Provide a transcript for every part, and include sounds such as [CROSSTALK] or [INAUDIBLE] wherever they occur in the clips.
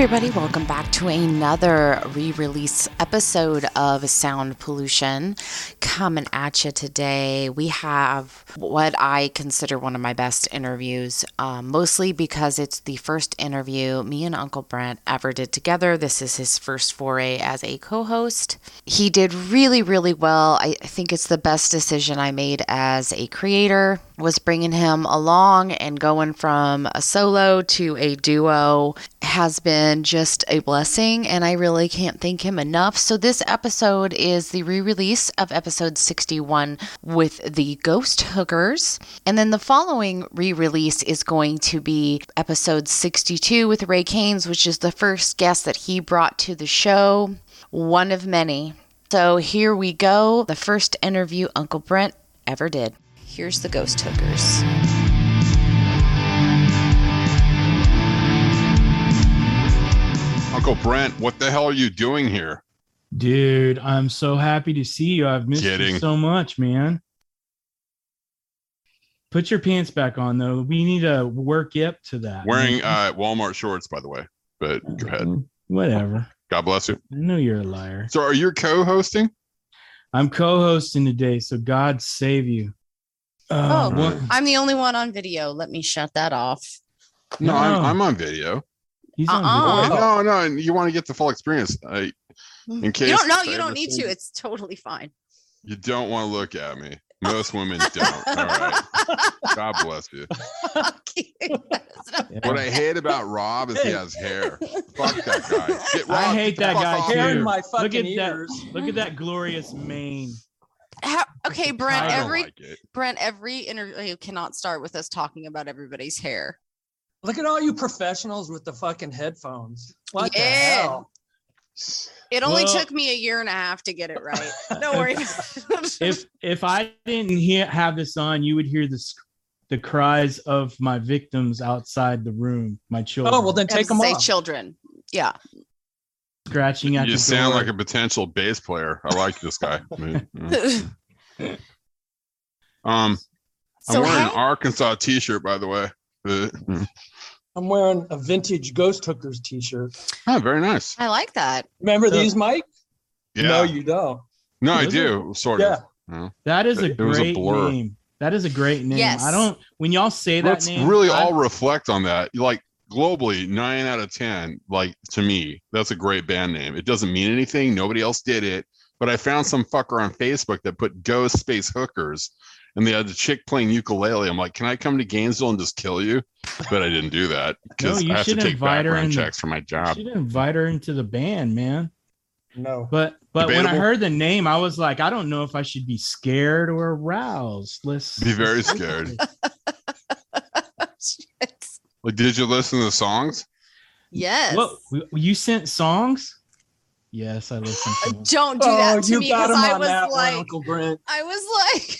Everybody, welcome back to another re release episode of Sound Pollution. Coming at you today, we have what I consider one of my best interviews, um, mostly because it's the first interview me and Uncle Brent ever did together. This is his first foray as a co host. He did really, really well. I think it's the best decision I made as a creator was bringing him along and going from a solo to a duo has been just a blessing and I really can't thank him enough. So this episode is the re-release of episode 61 with the Ghost Hookers and then the following re-release is going to be episode 62 with Ray Canes which is the first guest that he brought to the show, one of many. So here we go, the first interview Uncle Brent ever did. Here's the Ghost Hookers. Uncle Brent, what the hell are you doing here? Dude, I'm so happy to see you. I've missed Kidding. you so much, man. Put your pants back on though. We need to work you up to that. Wearing uh, Walmart shorts, by the way. But go ahead. whatever. God bless you. I know you're a liar. So, are you co-hosting? I'm co-hosting today, so God save you. Uh, Oh. what- I'm the only one on video. Let me shut that off. No, I'm, I'm on video. he's on Uh-uh. video. No, no, you want to get the full experience. I, in case you don't know. You don't need to. It's totally fine. You don't want to look at me. Most women don't. All right. [LAUGHS] God bless you. [LAUGHS] What I hate about Rob is he has hair. Fuck that guy. Get I hate get that guy too. Hair in my Look fucking at that. Look at that glorious mane. How- okay, [LAUGHS] Brent. Every like. Brent. Every interview cannot start with us talking about everybody's hair. Look at all you professionals with the fucking headphones. What the hell? It only Well- took me a year and a half to get it right. [LAUGHS] Don't worry. [LAUGHS] If if I didn't hear have this on, you would hear the the cries of my victims outside the room. My children. Oh well, then take them say off. children. Yeah. Scratching at You the sound door. like a potential bass player. I like this guy. [LAUGHS] I mean, yeah. um, I'm so wearing an Arkansas T-shirt, by the way. Uh, I'm wearing a vintage Ghost Hookers T-shirt. oh, very nice. I like that. Remember So- these, Mike? Yeah, No, you don't. no, I Is do sort Yeah. of. That is a It was a great name. That is a great name. Yes. I don't when y'all say that Let's name. really I- all reflect on that. Like globally, nine out of ten. Like to me, that's a great band name. It doesn't mean anything. Nobody else did it. But I found some fucker on Facebook that put Ghost Space Hookers, and they had the chick playing ukulele. I'm like, can I come to Gainesville and just kill you? But I didn't do that [LAUGHS] because you I have to should take invite her background in the- checks for my job. you job. should invite her into the band, man. No. But but when I heard the name, I was like, I don't know if I should be scared or aroused. Let's Be very scared. [LAUGHS] Shit. Like, did you listen to the songs? yes. What you sent songs? Yes, I listened to uh, them. Don't do oh, that to you me because I was that like, one, Uncle Brent. I was like,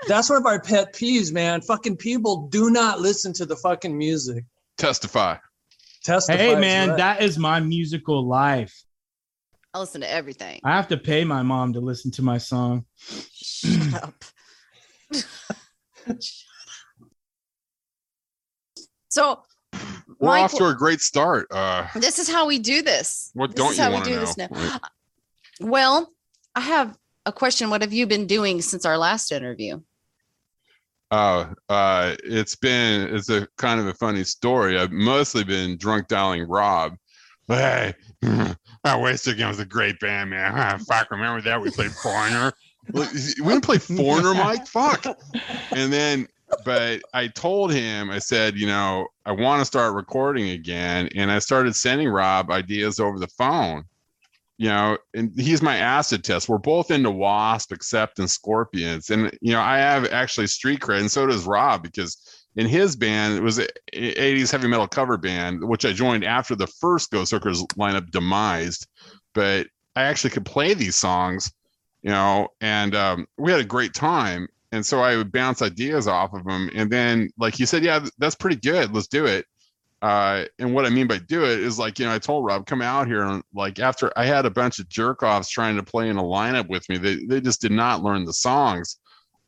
[LAUGHS] That's one of our pet peeves, man. Fucking people do not listen to the fucking music. Testify. Testify. Hey man, that. that is my musical life. I listen to everything. I have to pay my mom to listen to my song. Shut up. [LAUGHS] so, We're Mike, off to a great start. Uh, this is how we do this. what This don't is you how we want to do know? this now. Like, Well, I have a question. What have you been doing since our last interview? Oh, uh, it's been it's a kind of a funny story. I've mostly been drunk dialing Rob. But hey, [LAUGHS] that Wasted Again was a great band, man. [LAUGHS] Fuck, remember that? We played Foreigner. We didn't play Foreigner, Mike. Fuck. [LAUGHS] And then, but I told him, I said, you know, I want to start recording again, and I started sending Rob ideas over the phone. You know, and he's my acid test. We're both into Wasp, except and Scorpions, and you know, I have actually street cred, and so does Rob because in his band it was a 80s heavy metal cover band, which I joined after the first Ghost Hookers lineup demised. But I actually could play these songs, you know, and um, we had a great time. And so I would bounce ideas off of him, and then like he said, yeah, that's pretty good. Let's do it. Uh, and what I mean by do it is like, you know, I told Rob, come out here and like after I had a bunch of jerk offs trying to play in a lineup with me, they, they just did not learn the songs.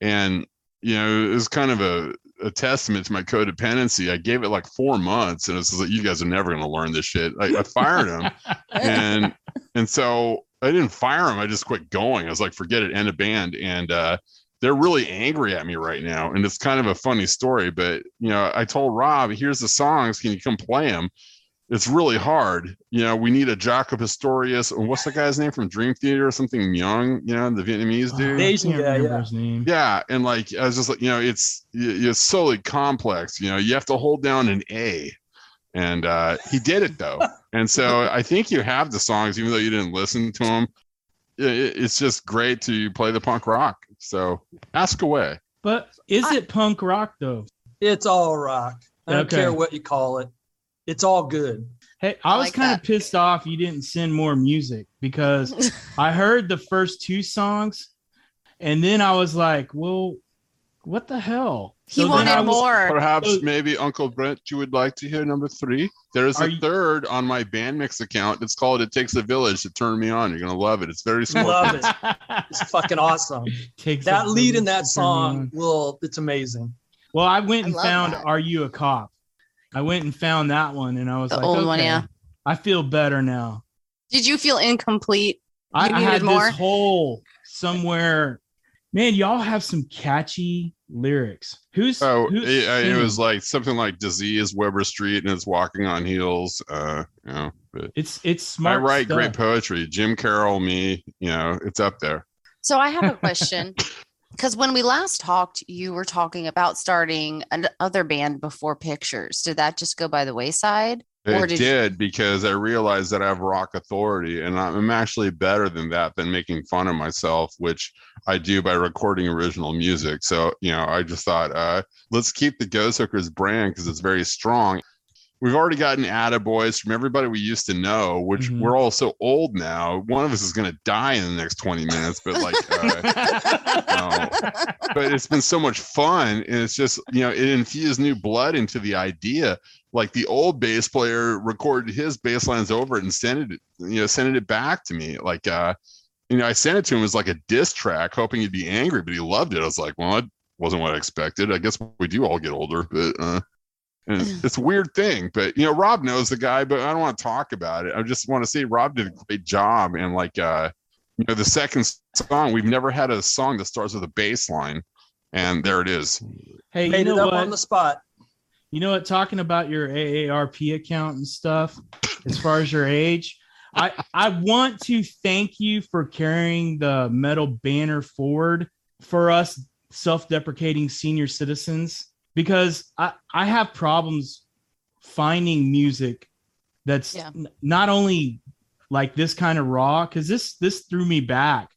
And you know, it was kind of a, a testament to my codependency. I gave it like four months, and it's like you guys are never going to learn this shit. I, I fired him, and [LAUGHS] and so I didn't fire him. I just quit going. I was like, forget it, end a band. And uh, they're really angry at me right now, and it's kind of a funny story. But you know, I told Rob, here's the songs. Can you come play them? It's really hard. You know, we need a Jaco Pastorius. And what's the guy's name from Dream Theater or something? Young, you know, the Vietnamese dude. I Asian can't guy, remember yeah. his name. Yeah, and like I was just like, you know, it's y- it's solely complex. You know, you have to hold down an A, and uh, he did it though. [LAUGHS] and so I think you have the songs, even though you didn't listen to them. I- I- It's just great to play the punk rock. So ask away. But is I- it punk rock though? It's all rock. I don't Okay. care what you call it. It's all good. Hey, I, I was like kind of pissed off you didn't send more music because [LAUGHS] I heard the first two songs and then I was like, well, what the hell? he So wanted I was- more. Perhaps maybe Uncle Brent, you would like to hear number three. There is Are a you- third on my band mix account. It's called "It Takes a Village to Turn Me On." You're gonna love it. It's very small. Love it. [LAUGHS] It's fucking awesome. Takes That lead in that to turn me song on. will it's amazing. Well, I went and love found that. "Are You a Cop?" I went and found that one, and I was The like, old one, okay, yeah. I feel better now. Did you feel incomplete? I, You I needed had more? this hole somewhere. Man, y'all have some catchy lyrics. Who's Oh, who's it, uh, it was like something like disease Weber Street, and it's walking on heels. Uh, you know, but it's it's smart. I write stuff. great poetry. Jim Carroll, me, you know, it's up there. So I have a [LAUGHS] question. Because when we last talked, you were talking about starting another band before Pictures. Did that just go by the wayside? It did did, you- because I realized that I have rock authority, and I'm I'm actually better than that than making fun of myself, which I do by recording original music. So you know, I just thought, uh, let's keep the Ghost Hookers brand because it's very strong. We've already gotten attaboys from everybody we used to know, which Mhm. we're all so old now. One of us is going to die in the next 20 minutes, but like, [LAUGHS] uh, but it's been so much fun and it's just you know it infused new blood into the idea like the old bass player recorded his bass lines over it and sent it you know sent it back to me like uh you know i sent it to him as like a diss track hoping he'd be angry but he loved it i was like well that wasn't what i expected i guess we do all get older but uh and it's a weird thing but you know rob knows the guy but i don't want to talk about it i just want to say rob did a great job and like uh you know the second song we've never had a song that starts with a bass line and there it is Hey, you know it up what? on the spot. You know what? Talking about your AARP account and stuff, as far as your age, I I want to thank you for carrying the metal banner forward for us self-deprecating senior citizens because I I have problems finding music that's Yeah. n- not only like this kind of raw because this this threw me back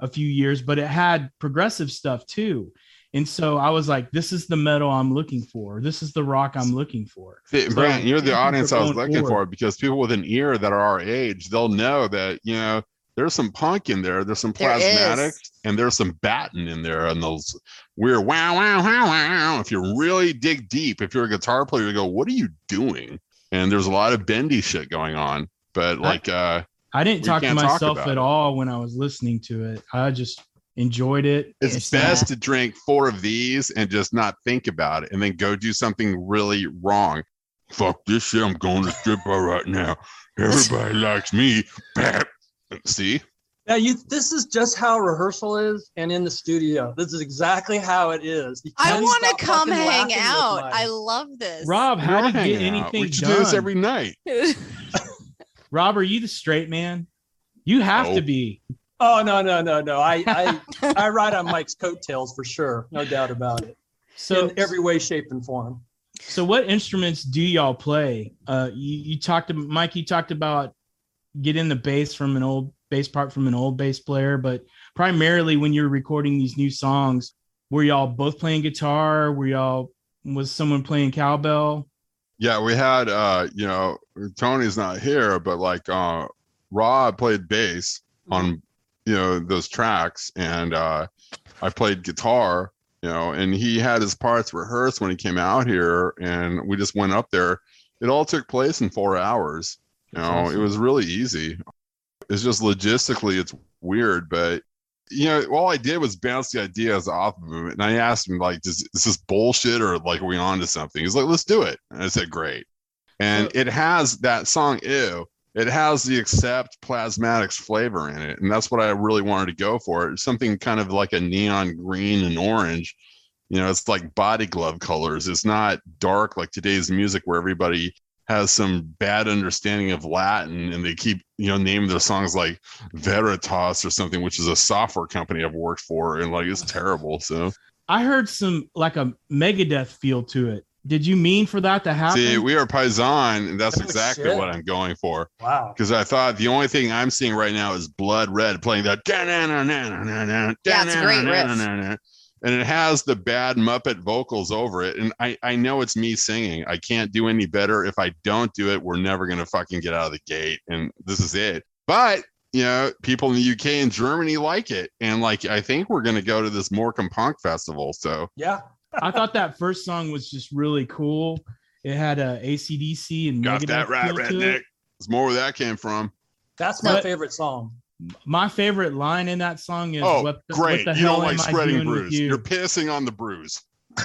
a few years, but it had progressive stuff too. And so I was like, this is the metal I'm looking for. This is the rock I'm looking for. Th- So, Brent, you're the audience I was going looking for because people with an ear that are our age, they'll know that you know there's some punk in there, there's some There plasmatic, is. and there's some batten in there, and those weird wow wow wow wow. If you really dig deep, if you're a guitar player, you go, "What are you doing?" And there's a lot of bendy shit going on, but like, uh, I didn't talk to can't talk myself about at it. all when I was listening to it. I just enjoyed it. it's It's best that. to drink four of these and just not think about it, and then go do something really wrong. Fuck this shit! I'm going to strip bar right now. Everybody likes me. Bap. See, Yeah, you. This is just how rehearsal is, and in the studio, this is exactly how it is. I want to come hang out. I love this. Rob, how do you get hanging out. anything We should done? do this every night. [LAUGHS] Rob, are you the straight man? You have No. to be. Oh no, no, no, no! I, [LAUGHS] I, I ride on Mike's coattails for sure, no doubt about it. So in every way, shape, and form. So, what instruments do y'all play? Uh, you, you talked to Mike. You talked about getting the bass from an old bass part from an old bass player, but primarily when you're recording these new songs, were y'all both playing guitar? Were y'all was someone playing cowbell? Yeah, we had uh, you know, Tony's not here, but like uh Rob played bass on you know those tracks and uh I played guitar, you know, and he had his parts rehearsed when he came out here and we just went up there. It all took place in four hours. You know, it was really easy. It's just logistically it's weird, but you know, all I did was bounce the ideas off of him, and I asked him like, "Does is this bullshit or like are we on to something?" He's like, "Let's do it." And I said, "Great." And So- it has that song "Ew." It has the accept plasmatics flavor in it, and that's what I really wanted to go for. It's something kind of like a neon green and orange. You know, it's like body glove colors. It's not dark like today's music where everybody has some bad understanding of Latin and they keep, you know, naming their songs like Veritas or something, which is a software company I've worked for, and like it's terrible. So I heard some like a Megadeth feel to it. Did you mean for that to happen? see, we are Paisan, and that's Oh, exactly shit. what I'm going for. Wow. Because I thought the only thing I'm seeing right now is Blood Red playing that. Yeah, it's a great riff. And it has the bad Muppet vocals over it. And I, I know it's me singing. I can't do any better. If I don't do it, we're never going to fucking get out of the gate. And this is it. But, you know, people in the UK and Germany like it. And like, I think we're going to go to this Morecambe Punk Festival. So Yeah. I thought that first song was just really cool. It had a ACDC and got Megadeth that right, feel redneck. it. It's more where that came from. That's my But- favorite song. My favorite line in that song is Oh, what the, great. What the You hell don't like am I spreading doing with bruise. you? You're pissing on the bruise. [LAUGHS]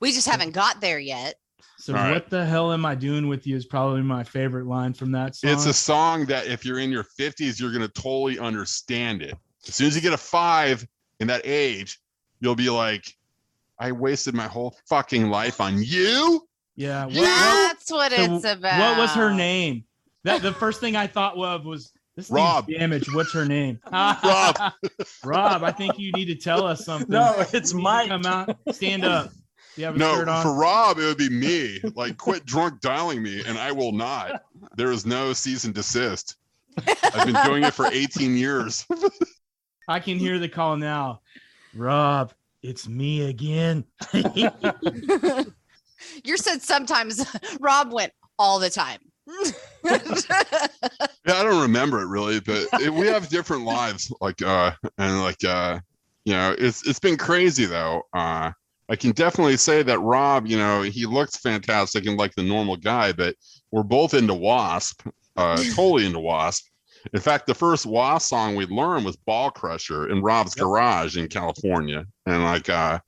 We just haven't got there yet. So All right. what the hell am I doing with you is probably my favorite line from that song. It's a song that if you're in your 50s, you're going to totally understand it. As soon as you get a five in that age, you'll be like, I wasted my whole fucking life on you. yeah. What, Yeah. what- That's what so it's about. what was her name? That the first thing I thought of was this Rob. damage. What's her name? [LAUGHS] Rob. [LAUGHS] Rob, I think you need to tell us something. No, it's You need to Mike. Come out, stand up. You have a No, shirt on. for Rob, it would be me. Like, quit drunk dialing me, and I will not. There is no cease and desist. I've been doing it for 18 years. [LAUGHS] I can hear the call now. Rob, it's me again. you said sometimes Rob went all the time. [LAUGHS] Yeah, I don't remember it really, but it, we have different lives. Like, uh, and like, uh, you know, it's it's been crazy though. Uh, I can definitely say that Rob, you know, he looks fantastic and like the normal guy, but we're both into Wasp, uh, [LAUGHS] totally into Wasp. In fact, the first Wasp song we learned was Ball Crusher in Rob's Yep. garage in California, and like, uh,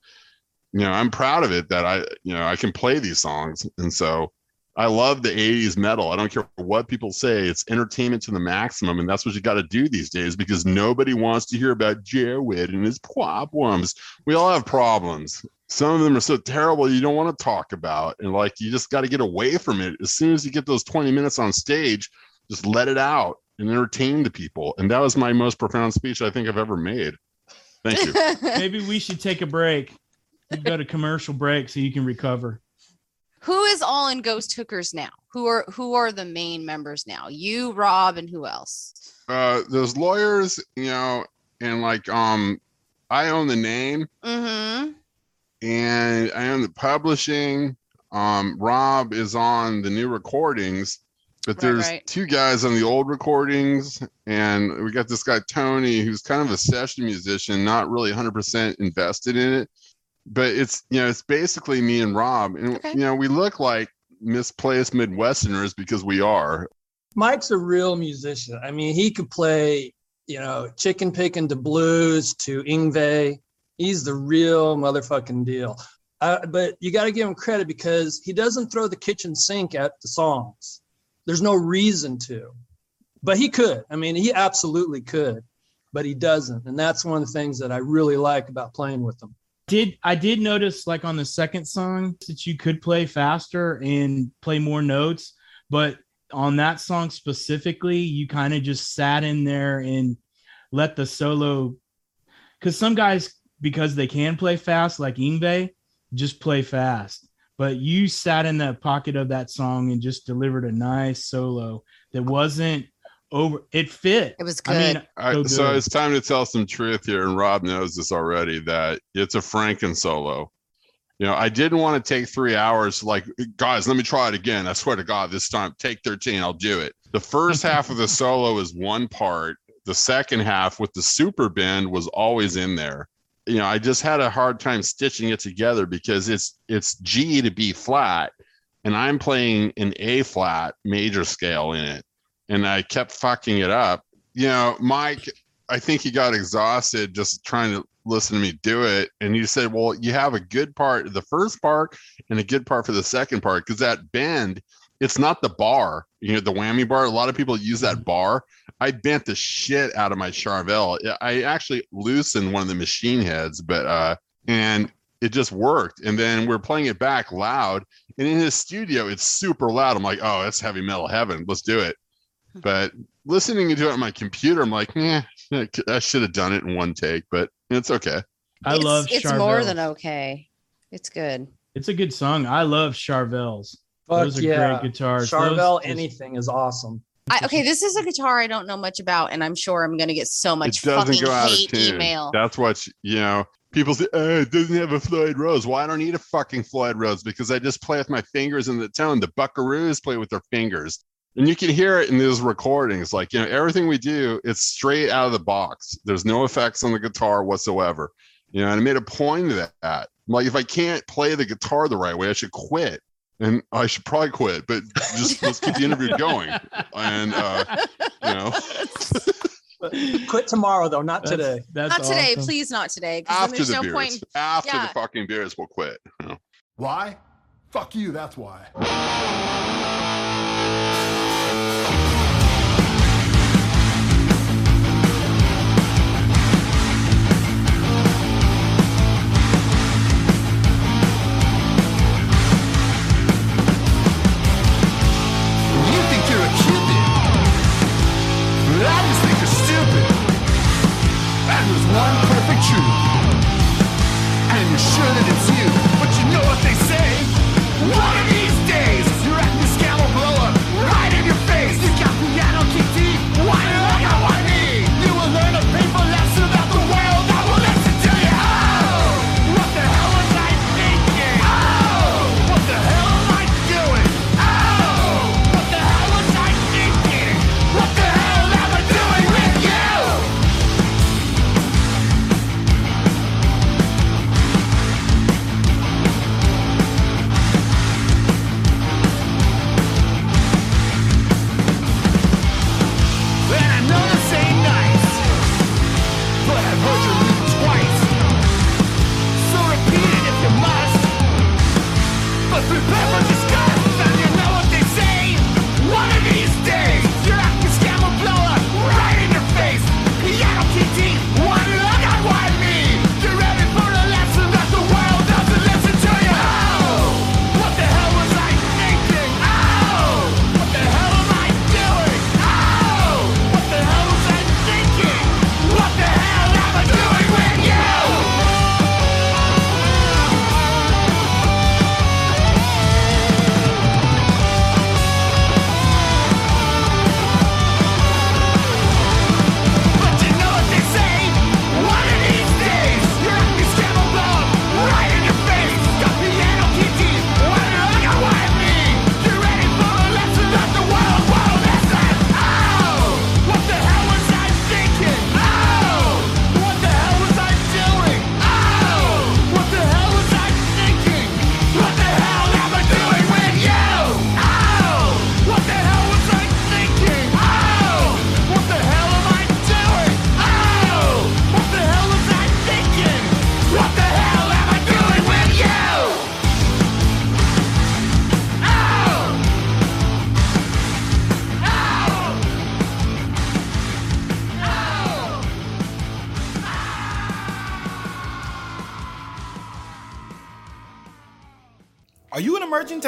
you know, I'm proud of it that I, you know, I can play these songs, and so. I love the 80s metal. I don't care what people say. It's entertainment to the maximum. And that's what you got to do these days because nobody wants to hear about Jared and his problems. We all have problems. Some of them are so terrible you don't want to talk about. And like you just got to get away from it. As soon as you get those 20 minutes on stage, just let it out and entertain the people. And that was my most profound speech I think I've ever made. Thank you. [LAUGHS] Maybe we should take a break. We've got a commercial break so you can recover. Who is all in Ghost Hookers now? Who are who are the main members now? You, Rob, and who else? Uh, those lawyers, you know, and like, um, I own the name. Mm-hmm. and I own the publishing. Um, Rob is on the new recordings, but Right, there's right. two guys on the old recordings, and we got this guy Tony, who's kind of a session musician, not really 100% invested in it, but it's you know it's basically me and Rob, and Okay. you know we look like misplaced Midwesterners because we are. Mike's a real musician. I mean, he could play, you know, chicken picking to blues to Yngwie. He's the real motherfucking deal. Uh, but you got to give him credit because he doesn't throw the kitchen sink at the songs. There's no reason to, but he could. I mean, he absolutely could, but he doesn't. And that's one of the things that I really like about playing with him. Did I did notice like on the second song that you could play faster and play more notes, but on that song specifically, you kind of just sat in there and let the solo because some guys because they can play fast like Yngwie just play fast. But you sat in the pocket of that song and just delivered a nice solo that wasn't over it fit It was good. i mean I, So so it's time to tell some truth here, and Rob knows this already that it's a Franken solo. You know, I didn't want to take three hours. Like, guys, let me try it again. I swear to God, this time, take 13, I'll do it. The first [LAUGHS] half of the solo is one part. The second half with the super bend was always in there. You know, I just had a hard time stitching it together because it's it's G to B flat, and I'm playing an A flat major scale in it, and I kept fucking it up you know, Mike, I think he got exhausted just trying to listen to me do it. And you said, well, you have a good part, the first part, and a good part for the second part, because that bend, it's not the bar, you know, the whammy bar. A lot of people use that bar. I bent the shit out of my Charvel. I actually loosened one of the machine heads, but uh, and it just worked. And then we're playing it back loud, and in his studio, it's super loud. I'm like, oh, that's heavy metal heaven. Let's do it. But listening to it on my computer, I'm like, yeah, I should have done it in one take, but it's okay. I it's, love it's Charvels. more than okay. It's good. It's a good song. I love Charvels. Fuck Those are yeah. great guitars. Charvel, Those- anything is awesome. I, okay, this is a guitar I don't know much about, and I'm sure I'm gonna get so much it doesn't fucking go out hate of tune. email. That's what you know. People say, oh, it doesn't have a Floyd Rose. Well, I don't need a fucking Floyd Rose because I just play with my fingers in the tone. The Buckaroos play with their fingers. And you can hear it in these recordings. Like, you know, everything we do, it's straight out of the box. There's no effects on the guitar whatsoever. You know, and I made a point of that. Like, if I can't play the guitar the right way, I should quit. And I should probably quit, but just [LAUGHS] let's keep the interview going. And, uh, you know, [LAUGHS] Quit tomorrow though, not That's- today. That's not today, awesome. please, not today after there's the no beers, point. after yeah. the fucking beers, we'll quit. you know. Why? Fuck you, that's why. Truth, and sure that it's you. But you know what they say? One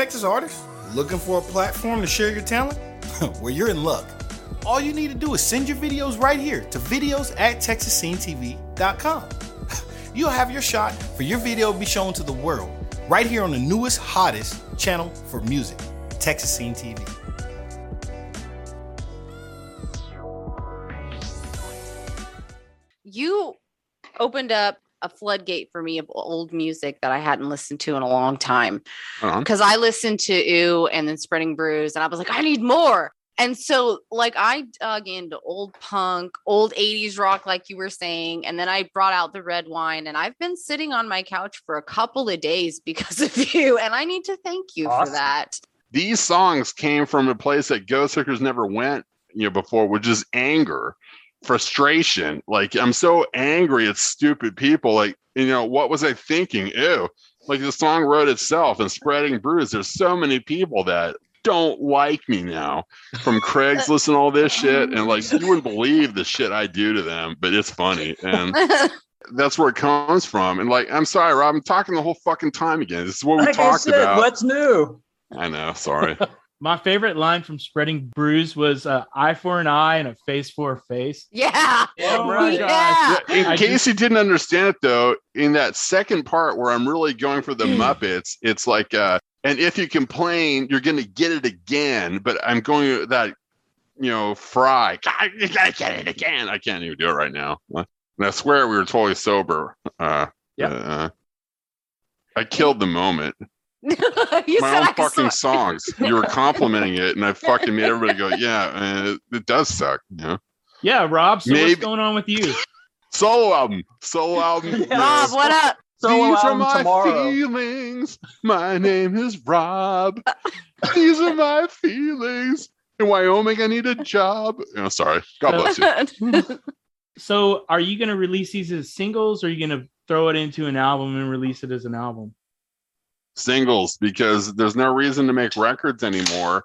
Texas artist looking for a platform to share your talent? [LAUGHS] well, you're in luck. All you need to do is send your videos right here to videos at texasscenetv.com. [LAUGHS] You'll have your shot for your video to be shown to the world right here on the newest, hottest channel for music, Texas Scene TV. You opened up a floodgate for me of old music that I hadn't listened to in a long time. Uh-huh. because I listened to Ooh and then Spreading Bruise, and I was like, I need more. And so, like, I dug into old punk, old 80s rock, like you were saying. And then I brought out the red wine, and I've been sitting on my couch for a couple of days because [LAUGHS] of you. And I need to thank you for that. These songs came from a place that Ghost Hookers never went, you know, before, which is anger. Frustration. Like I'm so angry at stupid people. Like, you know, what was I thinking? Ew. Like the song wrote itself and spreading bruise. There's so many people that don't like me now from [LAUGHS] Craigslist and all this shit. And like you wouldn't [LAUGHS] believe the shit I do to them, but it's funny. And that's where it comes from. And like, I'm sorry, Rob, I'm talking the whole fucking time again. This is what we Like talked said, about. what's new? I know, sorry. [LAUGHS] My favorite line from Spreading Bruise was uh, "Eye for an eye and a face for a face." yeah. [LAUGHS] Oh right. my gosh. Yeah. In I case just- you didn't understand it though, in that second part where I'm really going for the Mm. Muppets, it's like uh and if you complain, you're gonna get it again. But I'm going with that, you know, fry. [LAUGHS] God, you gotta get it again. I can't even do it right now. And I swear we were totally sober. Uh, Yep. uh, I killed the moment. [LAUGHS] you My said own I fucking saw- songs. You were complimenting it, and I fucking made everybody go, "Yeah, it, it does suck." You know, Yeah, Rob. So Maybe- what's going on with you? [LAUGHS] solo album, solo [LAUGHS] album. Yeah. yes. Rob, what up? Solo These are my tomorrow. feelings. My name is Rob. These are my feelings. In Wyoming, I need a job. Oh, sorry. God bless you. So, are you going to release these as singles, or are you going to throw it into an album and release it as an album? Singles, because there's no reason to make records anymore,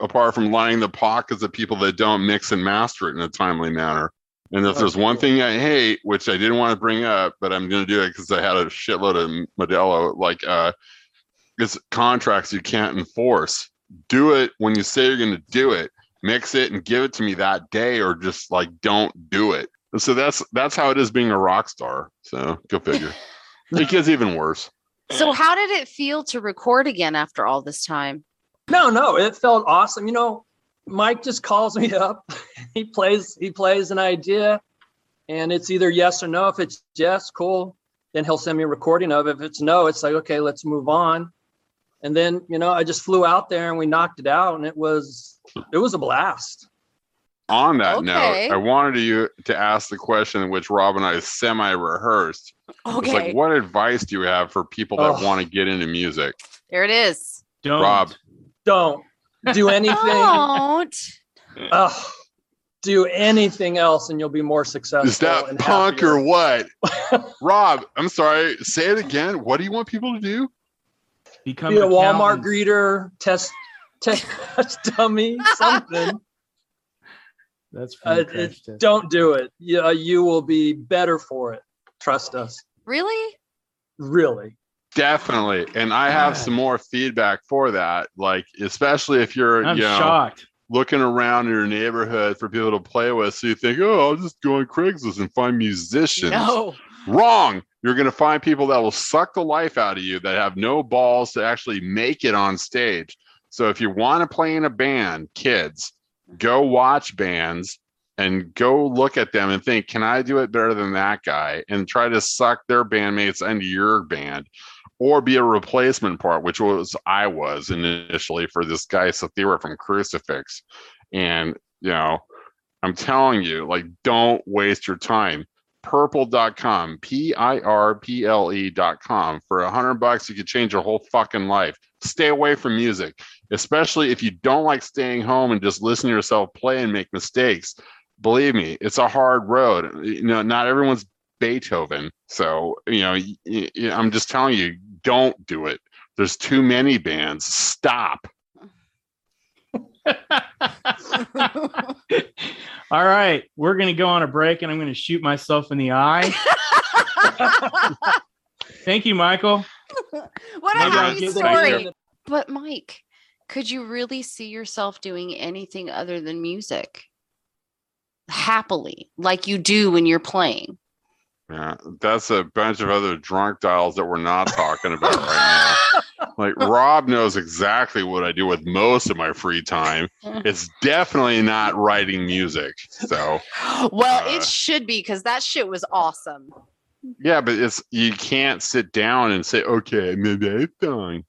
apart from lining the pockets of people that don't mix and master it in a timely manner. And if there's one thing I hate, which I didn't want to bring up, but I'm going to do it because I had a shitload of Modelo, like uh, it's contracts you can't enforce. Do it when you say you're going to do it. Mix it and give it to me that day, or just like don't do it. And so that's that's how it is being a rock star. So go figure. it gets even worse. So, how did it feel to record again after all this time? No, no, it felt awesome. You know, Mike just calls me [LAUGHS] up. he plays he plays an idea and it's either yes or no. If it's yes, cool. Then he'll send me a recording of it. If it's no, it's like, okay, let's move on. And then, you know, I just flew out there and we knocked it out and it was it was a blast. On that Okay. note, I wanted you to ask the question which Rob and I semi rehearsed. It's Okay. like, what advice do you have for people that want to get into music? there it is. Don't. Rob. Don't do [LAUGHS] anything. Don't. Ugh, do anything else and you'll be more successful. Is that and punk happier. or what? [LAUGHS] Rob, I'm sorry. Say it again. What do you want people to do? Become be a Walmart greeter, test test [LAUGHS] dummy, something. That's Uh, from it- Crash Test. don't do it. You, you will be better for it. Trust us. Really? Really. Definitely. And I have some more feedback for that. Like, especially if you're, I'm you know, shocked. looking around your neighborhood for people to play with. So you think, oh, I'll just go on Craigslist and find musicians. No. Wrong. You're going to find people that will suck the life out of you that have no balls to actually make it on stage. So if you want to play in a band, kids, go watch bands and go look at them and think, can I do it better than that guy? And try to suck their bandmates into your band or be a replacement part, which was I was initially for this guy Sathira from Crucifix. And, you know, I'm telling you, like, don't waste your time pirple.com p-i-r-p-l-e.com for a hundred bucks you could change your whole fucking life stay away from music especially if you don't like staying home and just listen to yourself play and make mistakes. Believe me it's a hard road. You know not everyone's beethoven. So you know I'm just telling you don't do it. There's too many bands. Stop. [LAUGHS] All right, we're gonna go on a break, and I'm gonna shoot myself in the eye. [LAUGHS] Thank you, Michael. what a Maybe I'll happy story. But Mike, could you really see yourself doing anything other than music? Happily, like you do when you're playing. Yeah, that's a bunch of other drunk dials that we're not talking about right now. [LAUGHS] Like Rob knows exactly what I do with most of my free time. It's definitely not writing music. So well, Uh, it should be because that shit was awesome. yeah, but it's you can't sit down and say, okay, maybe I'm done.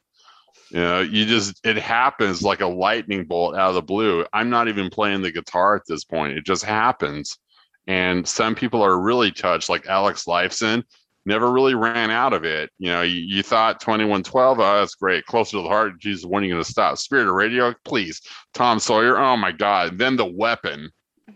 You know, you just it happens like a lightning bolt out of the blue. I'm not even playing the guitar at this point. It just happens. And some people are really touched, like Alex Lifeson, never really ran out of it. You know, you, you thought 2112, oh, that's great. Closer to the heart, Jesus, when are you going to stop? Spirit of Radio, please. Tom Sawyer, oh my God. Then the weapon.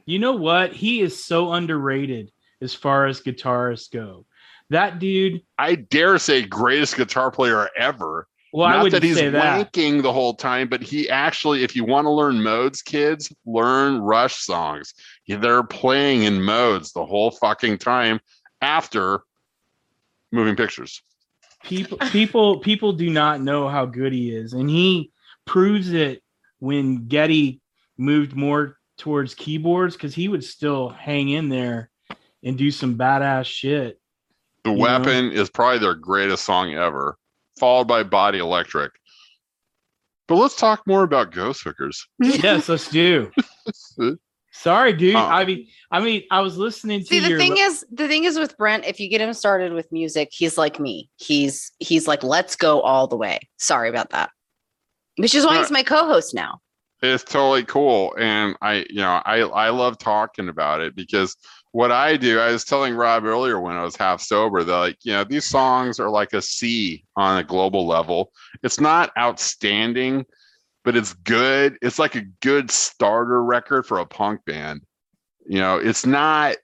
You know what? He is so underrated as far as guitarists go. That dude. I dare say greatest guitar player ever. Well, I Not wouldn't that he's say that. wanking the whole time, but he actually, if you want to learn modes, kids, learn Rush songs. They're playing in modes the whole fucking time after moving pictures. people people people do not know how good he is and he proves it when Geddy moved more towards keyboards because he would still hang in there and do some badass shit The You know? Weapon is probably their greatest song ever, followed by Body Electric. But let's talk more about Ghost Hookers. [LAUGHS] yes let's do [LAUGHS] sorry dude Oh. i mean i mean i was listening to See, the your thing is, the thing is with Brent, if you get him started with music, he's like me. He's he's like, let's go all the way. Sorry about that. Which is why Right. he's my co-host now. It's totally cool. And I, you know, I I love talking about it because what I do, I was telling Rob earlier when I was half sober that like, you know, these songs are like a C on a global level. It's not outstanding, but it's good. It's like a good starter record for a punk band. You know, it's not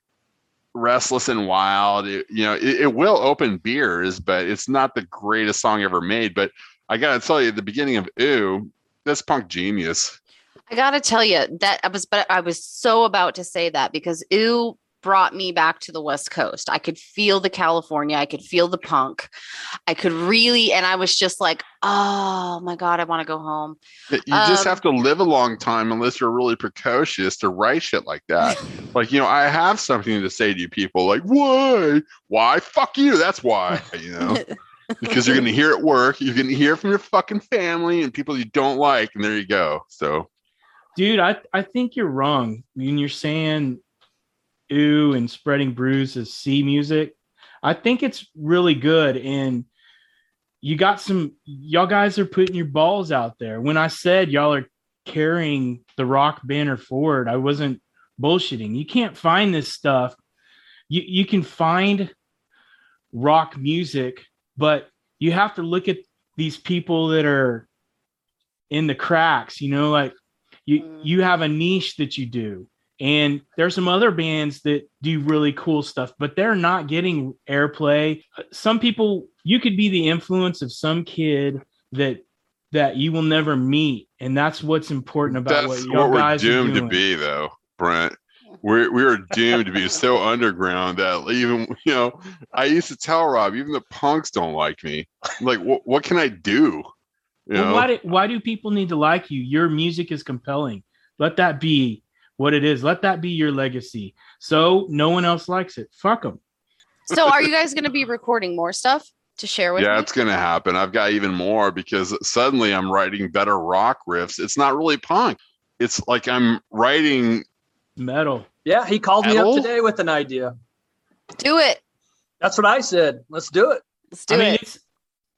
restless and wild. It, you know, it, it will open beers, but it's not the greatest song ever made. But I gotta tell you, the beginning of Ooh, that's punk genius. I gotta tell you that I was, but I was so about to say that because ooh brought me back to the West Coast. I could feel the California. I could feel the punk. I could really, and I was just like, oh my god, I want to go home. You just Um, have to live a long time unless you're really precocious to write shit like that. [LAUGHS] like, you know, I have something to say to you people like, why? Why? Fuck you. That's why, you know, [LAUGHS] because you're going to hear it work. You're going to hear from your fucking family and people you don't like. And there you go. So, dude i i think you're wrong when you're saying ooh and spreading bruise is c music. I think it's really good and you got some y'all guys are putting your balls out there. When i said y'all are carrying the rock banner forward i wasn't bullshitting. You can't find this stuff. You you can find rock music but you have to look at these people that are in the cracks you know like you Mm. you have a niche that you do and there's some other bands that do really cool stuff but they're not getting airplay some people you could be the influence of some kid that that you will never meet and that's what's important about that's what what, we're doomed to be, though, Brent. We're, we are doomed to be so [LAUGHS] underground that even, you know, I used to tell Rob, even the punks don't like me. Like, what, what can I do? You well, know? why, do, why do people need to like you your music is compelling let that be what it is let that be your legacy so no one else likes it fuck them So, are you guys going to be recording more stuff to share with yeah, me? it's gonna happen. I've got even more because suddenly I'm writing better rock riffs. It's not really punk. It's like I'm writing. metal Yeah, he called me up today with an idea. Do it. That's what I said. Let's do it. Let's do i mean it. it's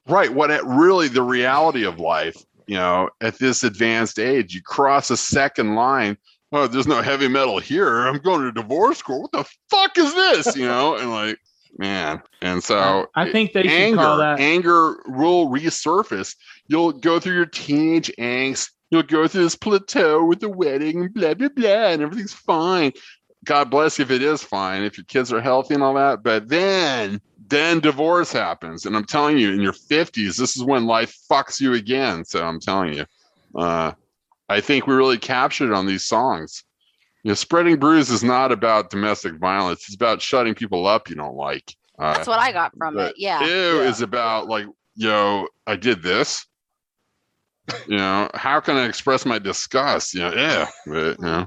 Right. What it really the reality of life, you know, at this advanced age, you cross a second line. Oh, there's no heavy metal here. I'm going to divorce court. What the fuck is this? You know, and like, man. And so i think they should anger, call that anger will resurface. You'll go through your teenage angst. You'll go through this plateau with the wedding, blah blah blah, and everything's fine. God bless you if it is fine, if your kids are healthy and all that. But then, then divorce happens, and I'm telling you, in your 50s, this is when life fucks you again. So I'm telling you, uh, I think we really captured on these songs. You know, spreading bruise is not about domestic violence; it's about shutting people up you don't like. Uh, That's what I got from it. Yeah. Ew Yeah. is about like, yo, I did this. You know, how can I express my disgust? You know, yeah, but you know.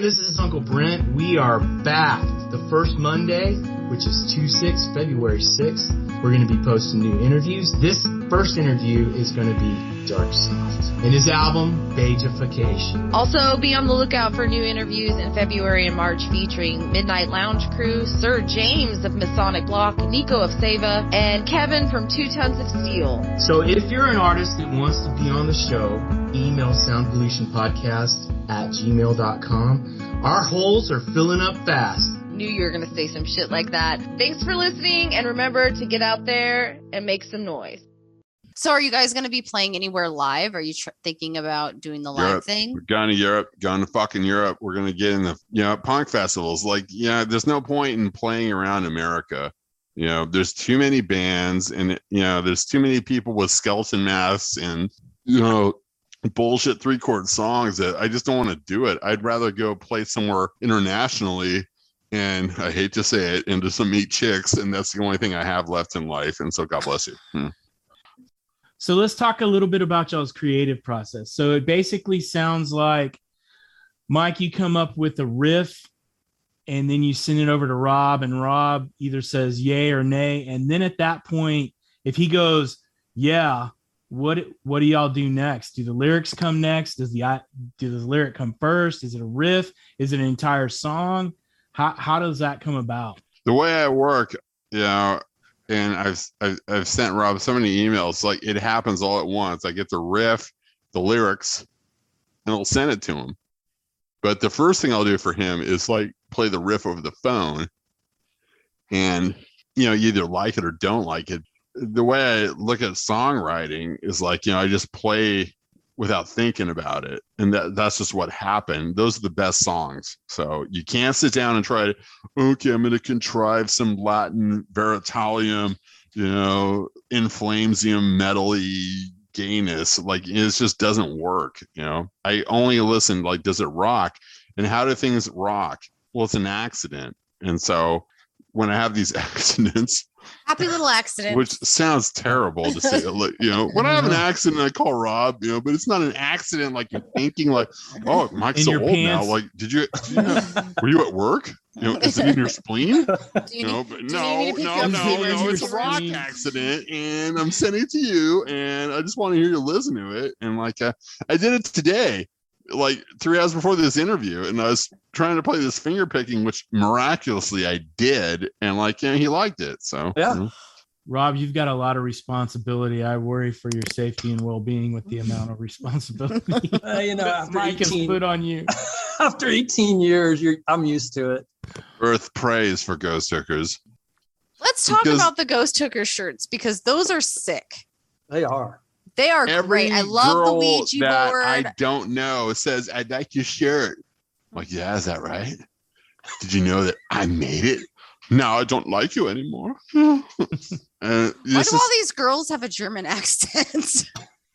This is Uncle Brent. We are back. The first Monday, which is 2-6, February 6th, we're going to be posting new interviews. This first interview is going to be Dark Soft and his album, Beigification. Also, be on the lookout for new interviews in February and March featuring Midnight Lounge Crew, Sir James of Masonic Block, Nico of Seva, and Kevin from Two Tons of Steel. So if you're an artist that wants to be on the show, email soundpollutionpodcast at gmail.com. Our holes are filling up fast. Knew you were going to say some shit like that. Thanks for listening, and remember to get out there and make some noise. So, are you guys going to be playing anywhere live? Are you tr- thinking about doing the live Europe. thing? We're going to Europe, going to fucking Europe. We're gonna get in the you know punk festivals. Like, yeah, there's no point in playing around America. You know, there's too many bands, and you know, there's too many people with skeleton masks and you know bullshit three chord songs that I just don't want to do it. I'd rather go play somewhere internationally. And I hate to say it, into some meat chicks, and that's the only thing I have left in life. And so, God bless you. Hmm. So let's talk a little bit about y'all's creative process. So it basically sounds like Mike, you come up with a riff and then you send it over to Rob, and Rob either says yay or nay. And then at that point, if he goes, yeah, what what do y'all do next? Do the lyrics come next? Does the do the lyric come first? Is it a riff? Is it an entire song? How how does that come about? the way I work, you know, and I've, I've I've sent Rob so many emails. Like it happens all at once. I get the riff, the lyrics, and I'll send it to him. But the first thing I'll do for him is like play the riff over the phone, and you know, either like it or don't like it. The way I look at songwriting is like you know, I just play without thinking about it, and that that's just what happened. Those are the best songs. So you can't sit down and try to okay, I'm going to contrive some Latin veritalium, you know, inflamesium metally gayness. Like it just doesn't work. You know, I only listen like, does it rock? And how do things rock? Well, it's an accident. And so when I have these [LAUGHS] accidents, Happy little accident. which sounds terrible to say, [LAUGHS] you know, when I have an accident, I call Rob, you know, but it's not an accident like you're thinking, like, oh, Mike's In so your old now. Like, did you, did you have- [LAUGHS] were you at work? You know, is it in your spleen? [LAUGHS] you No, need, but you no, need me to pick no, no, no. It's a emergency rock accident, and I'm sending it to you, and I just want to hear you listen to it. And like, uh, I did it today, like three hours before this interview, and I was trying to play this finger picking, which miraculously I did, and like, yeah, he liked it. So Yeah. you know. Rob, you've got a lot of responsibility. I worry for your safety and well-being with the amount of responsibility [LAUGHS] Uh, you know, [LAUGHS] that after Mike has 18 put on you. [LAUGHS] after 18 years, you're I'm used to it. Earth prays for ghost hookers. Let's talk Because- about the Ghost Hooker shirts because those are sick. They are. They are Every great. I love the girl Ouija that board. I don't know It says, "I'd like your shirt." I'm like, yeah, is that right? Did you know that I made it? Now I don't like you anymore. uh, Why do is, all these girls have a German [LAUGHS] accent?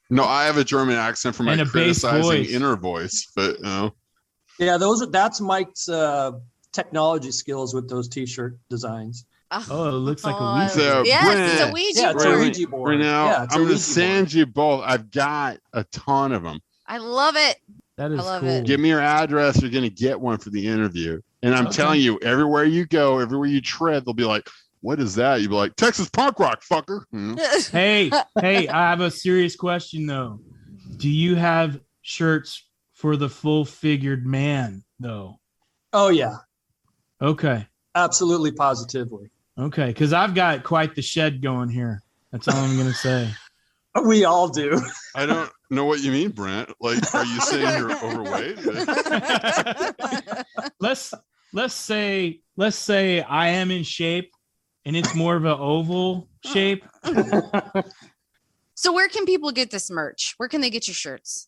no, I have a German accent for my And a bass criticizing voice. inner voice, but you know, Yeah, those are that's Mike's uh, technology skills with those t-shirt designs. Oh, it looks like a Oh, Ouija. So, yes, it's a Ouija Yeah, it's a board. Ouija board. right now yeah, it's a I'm gonna Ouija send you both. I've got a ton of them. I love it. That is love cool. it. Give me your address. You're gonna get one for the interview. And I'm Okay. telling you, everywhere you go, everywhere you tread, they'll be like, "What is that?" You'll be like, "Texas punk rock, fucker." You hmm. [LAUGHS] hey, [LAUGHS] hey, I have a serious question though. Do you have shirts for the full figured man though? Oh yeah, Okay. absolutely, positively. Okay. Because I've got quite the shed going here. That's all I'm going to say. [LAUGHS] We all do. I don't know what you mean, Brent. Like, are you saying you're overweight? [LAUGHS] let's let's say let's say I am in shape and it's more of an oval shape. [LAUGHS] so where can people get this merch? Where can they get your shirts?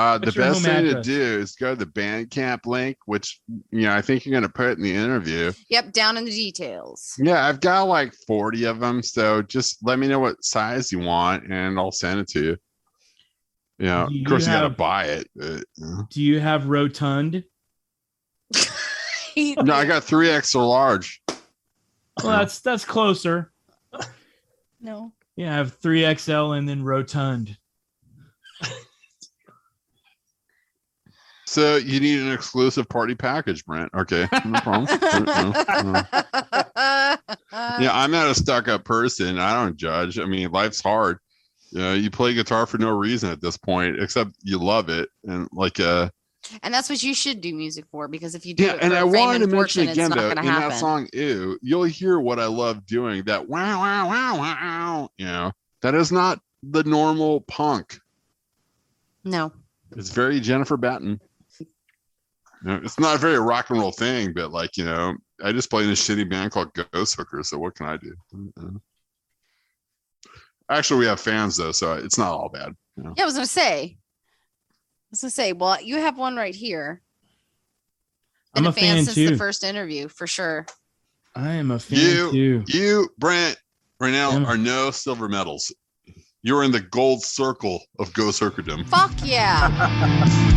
Uh, the best thing address? to do is go to the Bandcamp link, which you know I think you're going to put in the interview. Yep, down in the details. Yeah, I've got like 40 of them, so just let me know what size you want, and I'll send it to you. Yeah, Do of course you you got to buy it. but, you know. Do you have rotund? [LAUGHS] No, I got three extra large. Well, that's that's closer. no. Yeah, I have three XL and then rotund. So you need an exclusive party package, Brent. Okay, no problem. No, [LAUGHS] no, no. yeah, I'm not a stuck-up person. I don't judge. I mean, life's hard. You know, you play guitar for no reason at this point, except you love it, and like uh, and that's what you should do music for because if you do yeah. it And I wanted to mention again though, in happen. that song, "Ew," you'll hear what I love doing. That wow, wow, wow, wow. You know, that is not the normal punk. No. It's very Jennifer Batten. You know, it's not a very rock and roll thing, but like you know, I just play in a shitty band called Ghost Hooker. So what can I do? Uh, Actually, we have fans though, so it's not all bad. you know. Yeah, I was gonna say. I was gonna say, well, you have one right here. I'm Been a fan since too. the first interview for sure. I am a fan You, too. you, Brent, right now Yeah. are no silver medals. You're in the gold circle of Ghost Hookerdom. Fuck yeah. [LAUGHS]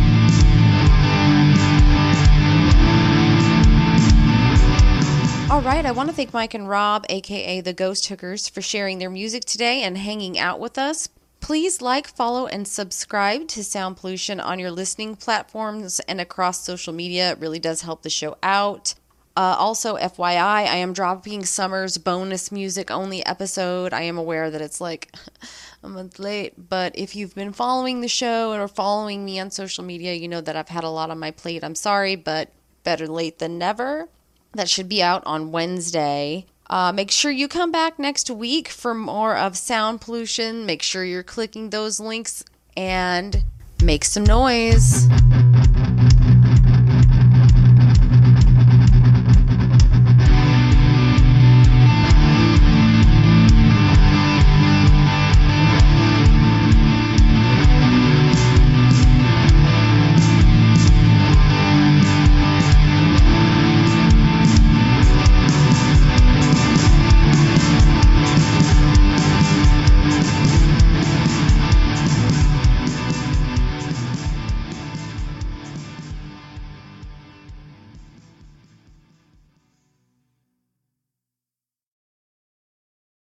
All right, I want to thank Mike and Rob, aka the Ghost Hookers, for sharing their music today and hanging out with us. Please like, follow, and subscribe to Sound Pollution on your listening platforms and across social media. It really does help the show out. Uh, also, FYI, I am dropping Summer's bonus music only episode. I am aware that it's like [LAUGHS] a month late, but if you've been following the show or following me on social media, you know that I've had a lot on my plate. I'm sorry, but better late than never. That should be out on Wednesday. Uh, make sure you come back next week for more of sound pollution. Make sure you're clicking those links and make some noise.